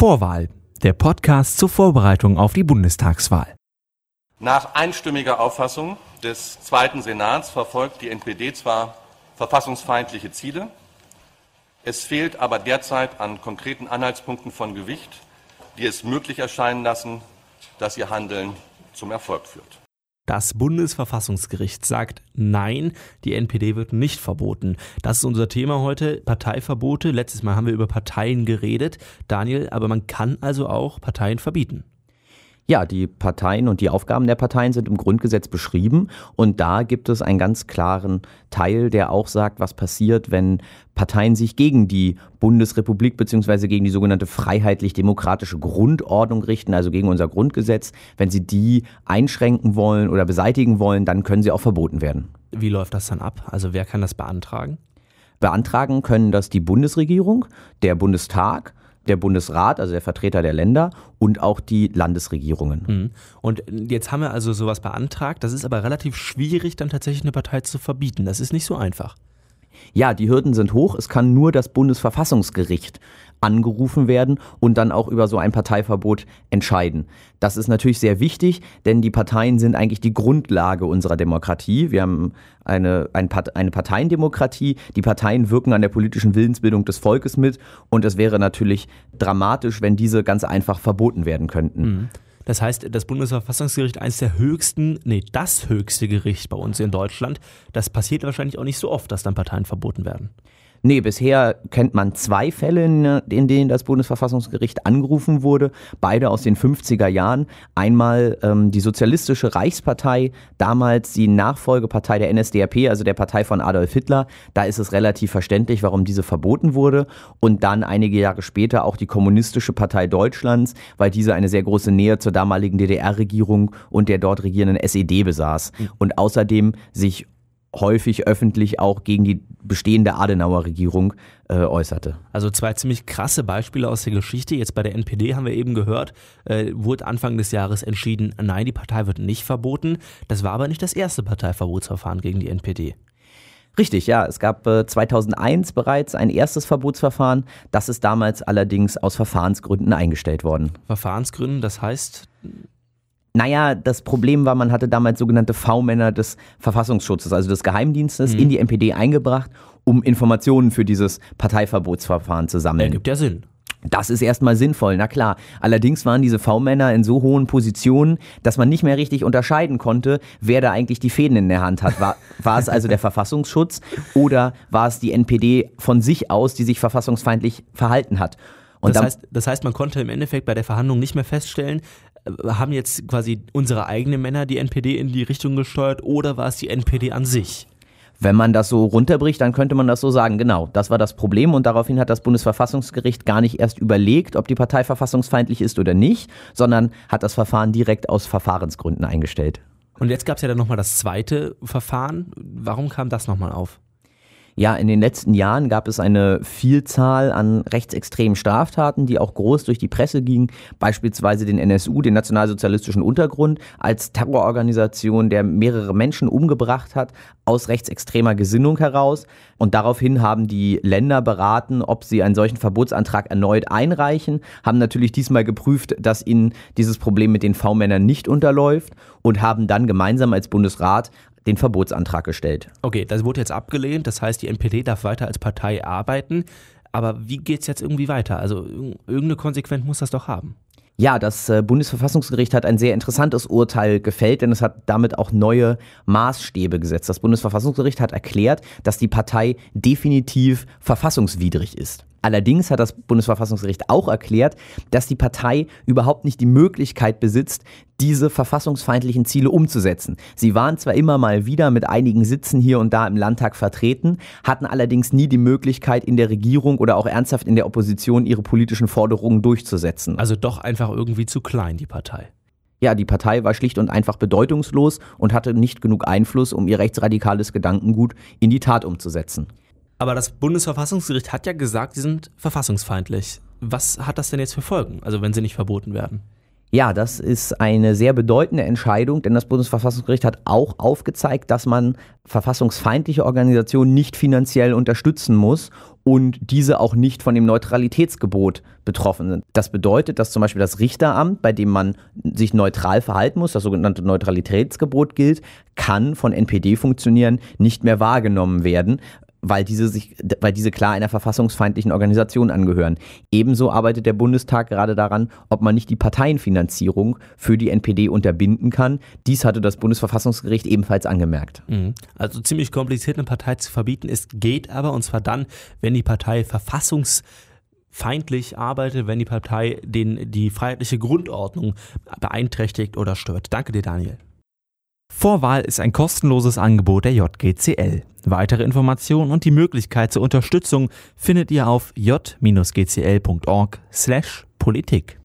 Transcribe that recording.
Vorwahl, der Podcast zur Vorbereitung auf die Bundestagswahl. Nach einstimmiger Auffassung des Zweiten Senats verfolgt die NPD zwar verfassungsfeindliche Ziele, es fehlt aber derzeit an konkreten Anhaltspunkten von Gewicht, die es möglich erscheinen lassen, dass ihr Handeln zum Erfolg führt. Das Bundesverfassungsgericht sagt Nein, die NPD wird nicht verboten. Das ist unser Thema heute, Parteiverbote. Letztes Mal haben wir über Parteien geredet. Daniel, aber man kann also auch Parteien verbieten. Ja, die Parteien und die Aufgaben der Parteien sind im Grundgesetz beschrieben und da gibt es einen ganz klaren Teil, der auch sagt, was passiert, wenn Parteien sich gegen die Bundesrepublik bzw. gegen die sogenannte freiheitlich-demokratische Grundordnung richten, also gegen unser Grundgesetz. Wenn sie die einschränken wollen oder beseitigen wollen, dann können sie auch verboten werden. Wie läuft das dann ab? Also wer kann das beantragen? Beantragen können das die Bundesregierung, der Bundestag, der Bundesrat, also der Vertreter der Länder und auch die Landesregierungen. Mhm. Und jetzt haben wir also sowas beantragt. Das ist aber relativ schwierig, dann tatsächlich eine Partei zu verbieten. Das ist nicht so einfach. Ja, die Hürden sind hoch. Es kann nur das Bundesverfassungsgericht angerufen werden und dann auch über so ein Parteiverbot entscheiden. Das ist natürlich sehr wichtig, denn die Parteien sind eigentlich die Grundlage unserer Demokratie. Wir haben eine, eine Parteiendemokratie. Die Parteien wirken an der politischen Willensbildung des Volkes mit und es wäre natürlich dramatisch, wenn diese ganz einfach verboten werden könnten. Mhm. Das heißt, das Bundesverfassungsgericht, eines der höchsten, nee, das höchste Gericht bei uns in Deutschland, das passiert wahrscheinlich auch nicht so oft, dass dann Parteien verboten werden. Nee, bisher kennt man zwei Fälle, in denen das Bundesverfassungsgericht angerufen wurde, beide aus den 50er Jahren. Einmal ähm, die Sozialistische Reichspartei, damals die Nachfolgepartei der NSDAP, also der Partei von Adolf Hitler. Da ist es relativ verständlich, warum diese verboten wurde. Und dann einige Jahre später auch die Kommunistische Partei Deutschlands, weil diese eine sehr große Nähe zur damaligen DDR-Regierung und der dort regierenden SED besaß. Mhm. Und außerdem sich häufig öffentlich auch gegen die bestehende Adenauer-Regierung äh, äußerte. Also zwei ziemlich krasse Beispiele aus der Geschichte. Jetzt bei der NPD haben wir eben gehört, äh, wurde Anfang des Jahres entschieden, nein, die Partei wird nicht verboten. Das war aber nicht das erste Parteiverbotsverfahren gegen die NPD. Richtig, ja. Es gab äh, 2001 bereits ein erstes Verbotsverfahren. Das ist damals allerdings aus Verfahrensgründen eingestellt worden. Verfahrensgründen, das heißt, naja, das Problem war, man hatte damals sogenannte V-Männer des Verfassungsschutzes, also des Geheimdienstes, mhm. in die NPD eingebracht, um Informationen für dieses Parteiverbotsverfahren zu sammeln. Ergibt ja Sinn. Das ist erstmal sinnvoll, na klar. Allerdings waren diese V-Männer in so hohen Positionen, dass man nicht mehr richtig unterscheiden konnte, wer da eigentlich die Fäden in der Hand hat. War, war es also der Verfassungsschutz oder war es die NPD von sich aus, die sich verfassungsfeindlich verhalten hat? Und das, heißt, das heißt, man konnte im Endeffekt bei der Verhandlung nicht mehr feststellen, haben jetzt quasi unsere eigenen Männer die NPD in die Richtung gesteuert oder war es die NPD an sich? Wenn man das so runterbricht, dann könnte man das so sagen. Genau, das war das Problem und daraufhin hat das Bundesverfassungsgericht gar nicht erst überlegt, ob die Partei verfassungsfeindlich ist oder nicht, sondern hat das Verfahren direkt aus Verfahrensgründen eingestellt. Und jetzt gab es ja dann nochmal das zweite Verfahren. Warum kam das nochmal auf? Ja, in den letzten Jahren gab es eine Vielzahl an rechtsextremen Straftaten, die auch groß durch die Presse gingen, beispielsweise den NSU, den Nationalsozialistischen Untergrund, als Terrororganisation, der mehrere Menschen umgebracht hat, aus rechtsextremer Gesinnung heraus. Und daraufhin haben die Länder beraten, ob sie einen solchen Verbotsantrag erneut einreichen, haben natürlich diesmal geprüft, dass ihnen dieses Problem mit den V-Männern nicht unterläuft und haben dann gemeinsam als Bundesrat den Verbotsantrag gestellt. Okay, das wurde jetzt abgelehnt. Das heißt, die NPD darf weiter als Partei arbeiten. Aber wie geht es jetzt irgendwie weiter? Also irgendeine Konsequenz muss das doch haben. Ja, das äh, Bundesverfassungsgericht hat ein sehr interessantes Urteil gefällt, denn es hat damit auch neue Maßstäbe gesetzt. Das Bundesverfassungsgericht hat erklärt, dass die Partei definitiv verfassungswidrig ist. Allerdings hat das Bundesverfassungsgericht auch erklärt, dass die Partei überhaupt nicht die Möglichkeit besitzt, diese verfassungsfeindlichen Ziele umzusetzen. Sie waren zwar immer mal wieder mit einigen Sitzen hier und da im Landtag vertreten, hatten allerdings nie die Möglichkeit, in der Regierung oder auch ernsthaft in der Opposition ihre politischen Forderungen durchzusetzen. Also doch einfach irgendwie zu klein, die Partei. Ja, die Partei war schlicht und einfach bedeutungslos und hatte nicht genug Einfluss, um ihr rechtsradikales Gedankengut in die Tat umzusetzen. Aber das Bundesverfassungsgericht hat ja gesagt, sie sind verfassungsfeindlich. Was hat das denn jetzt für Folgen, also wenn sie nicht verboten werden? Ja, das ist eine sehr bedeutende Entscheidung, denn das Bundesverfassungsgericht hat auch aufgezeigt, dass man verfassungsfeindliche Organisationen nicht finanziell unterstützen muss und diese auch nicht von dem Neutralitätsgebot betroffen sind. Das bedeutet, dass zum Beispiel das Richteramt, bei dem man sich neutral verhalten muss, das sogenannte Neutralitätsgebot gilt, kann von NPD-Funktionären nicht mehr wahrgenommen werden, weil diese, sich, weil diese klar einer verfassungsfeindlichen Organisation angehören. Ebenso arbeitet der Bundestag gerade daran, ob man nicht die Parteienfinanzierung für die NPD unterbinden kann. Dies hatte das Bundesverfassungsgericht ebenfalls angemerkt. Mhm. Also ziemlich kompliziert, eine Partei zu verbieten. Es geht aber, und zwar dann, wenn die Partei verfassungsfeindlich arbeitet, wenn die Partei den, die freiheitliche Grundordnung beeinträchtigt oder stört. Danke dir, Daniel. Vorwahl ist ein kostenloses Angebot der JGCL. Weitere Informationen und die Möglichkeit zur Unterstützung findet ihr auf j-gcl.org/politik.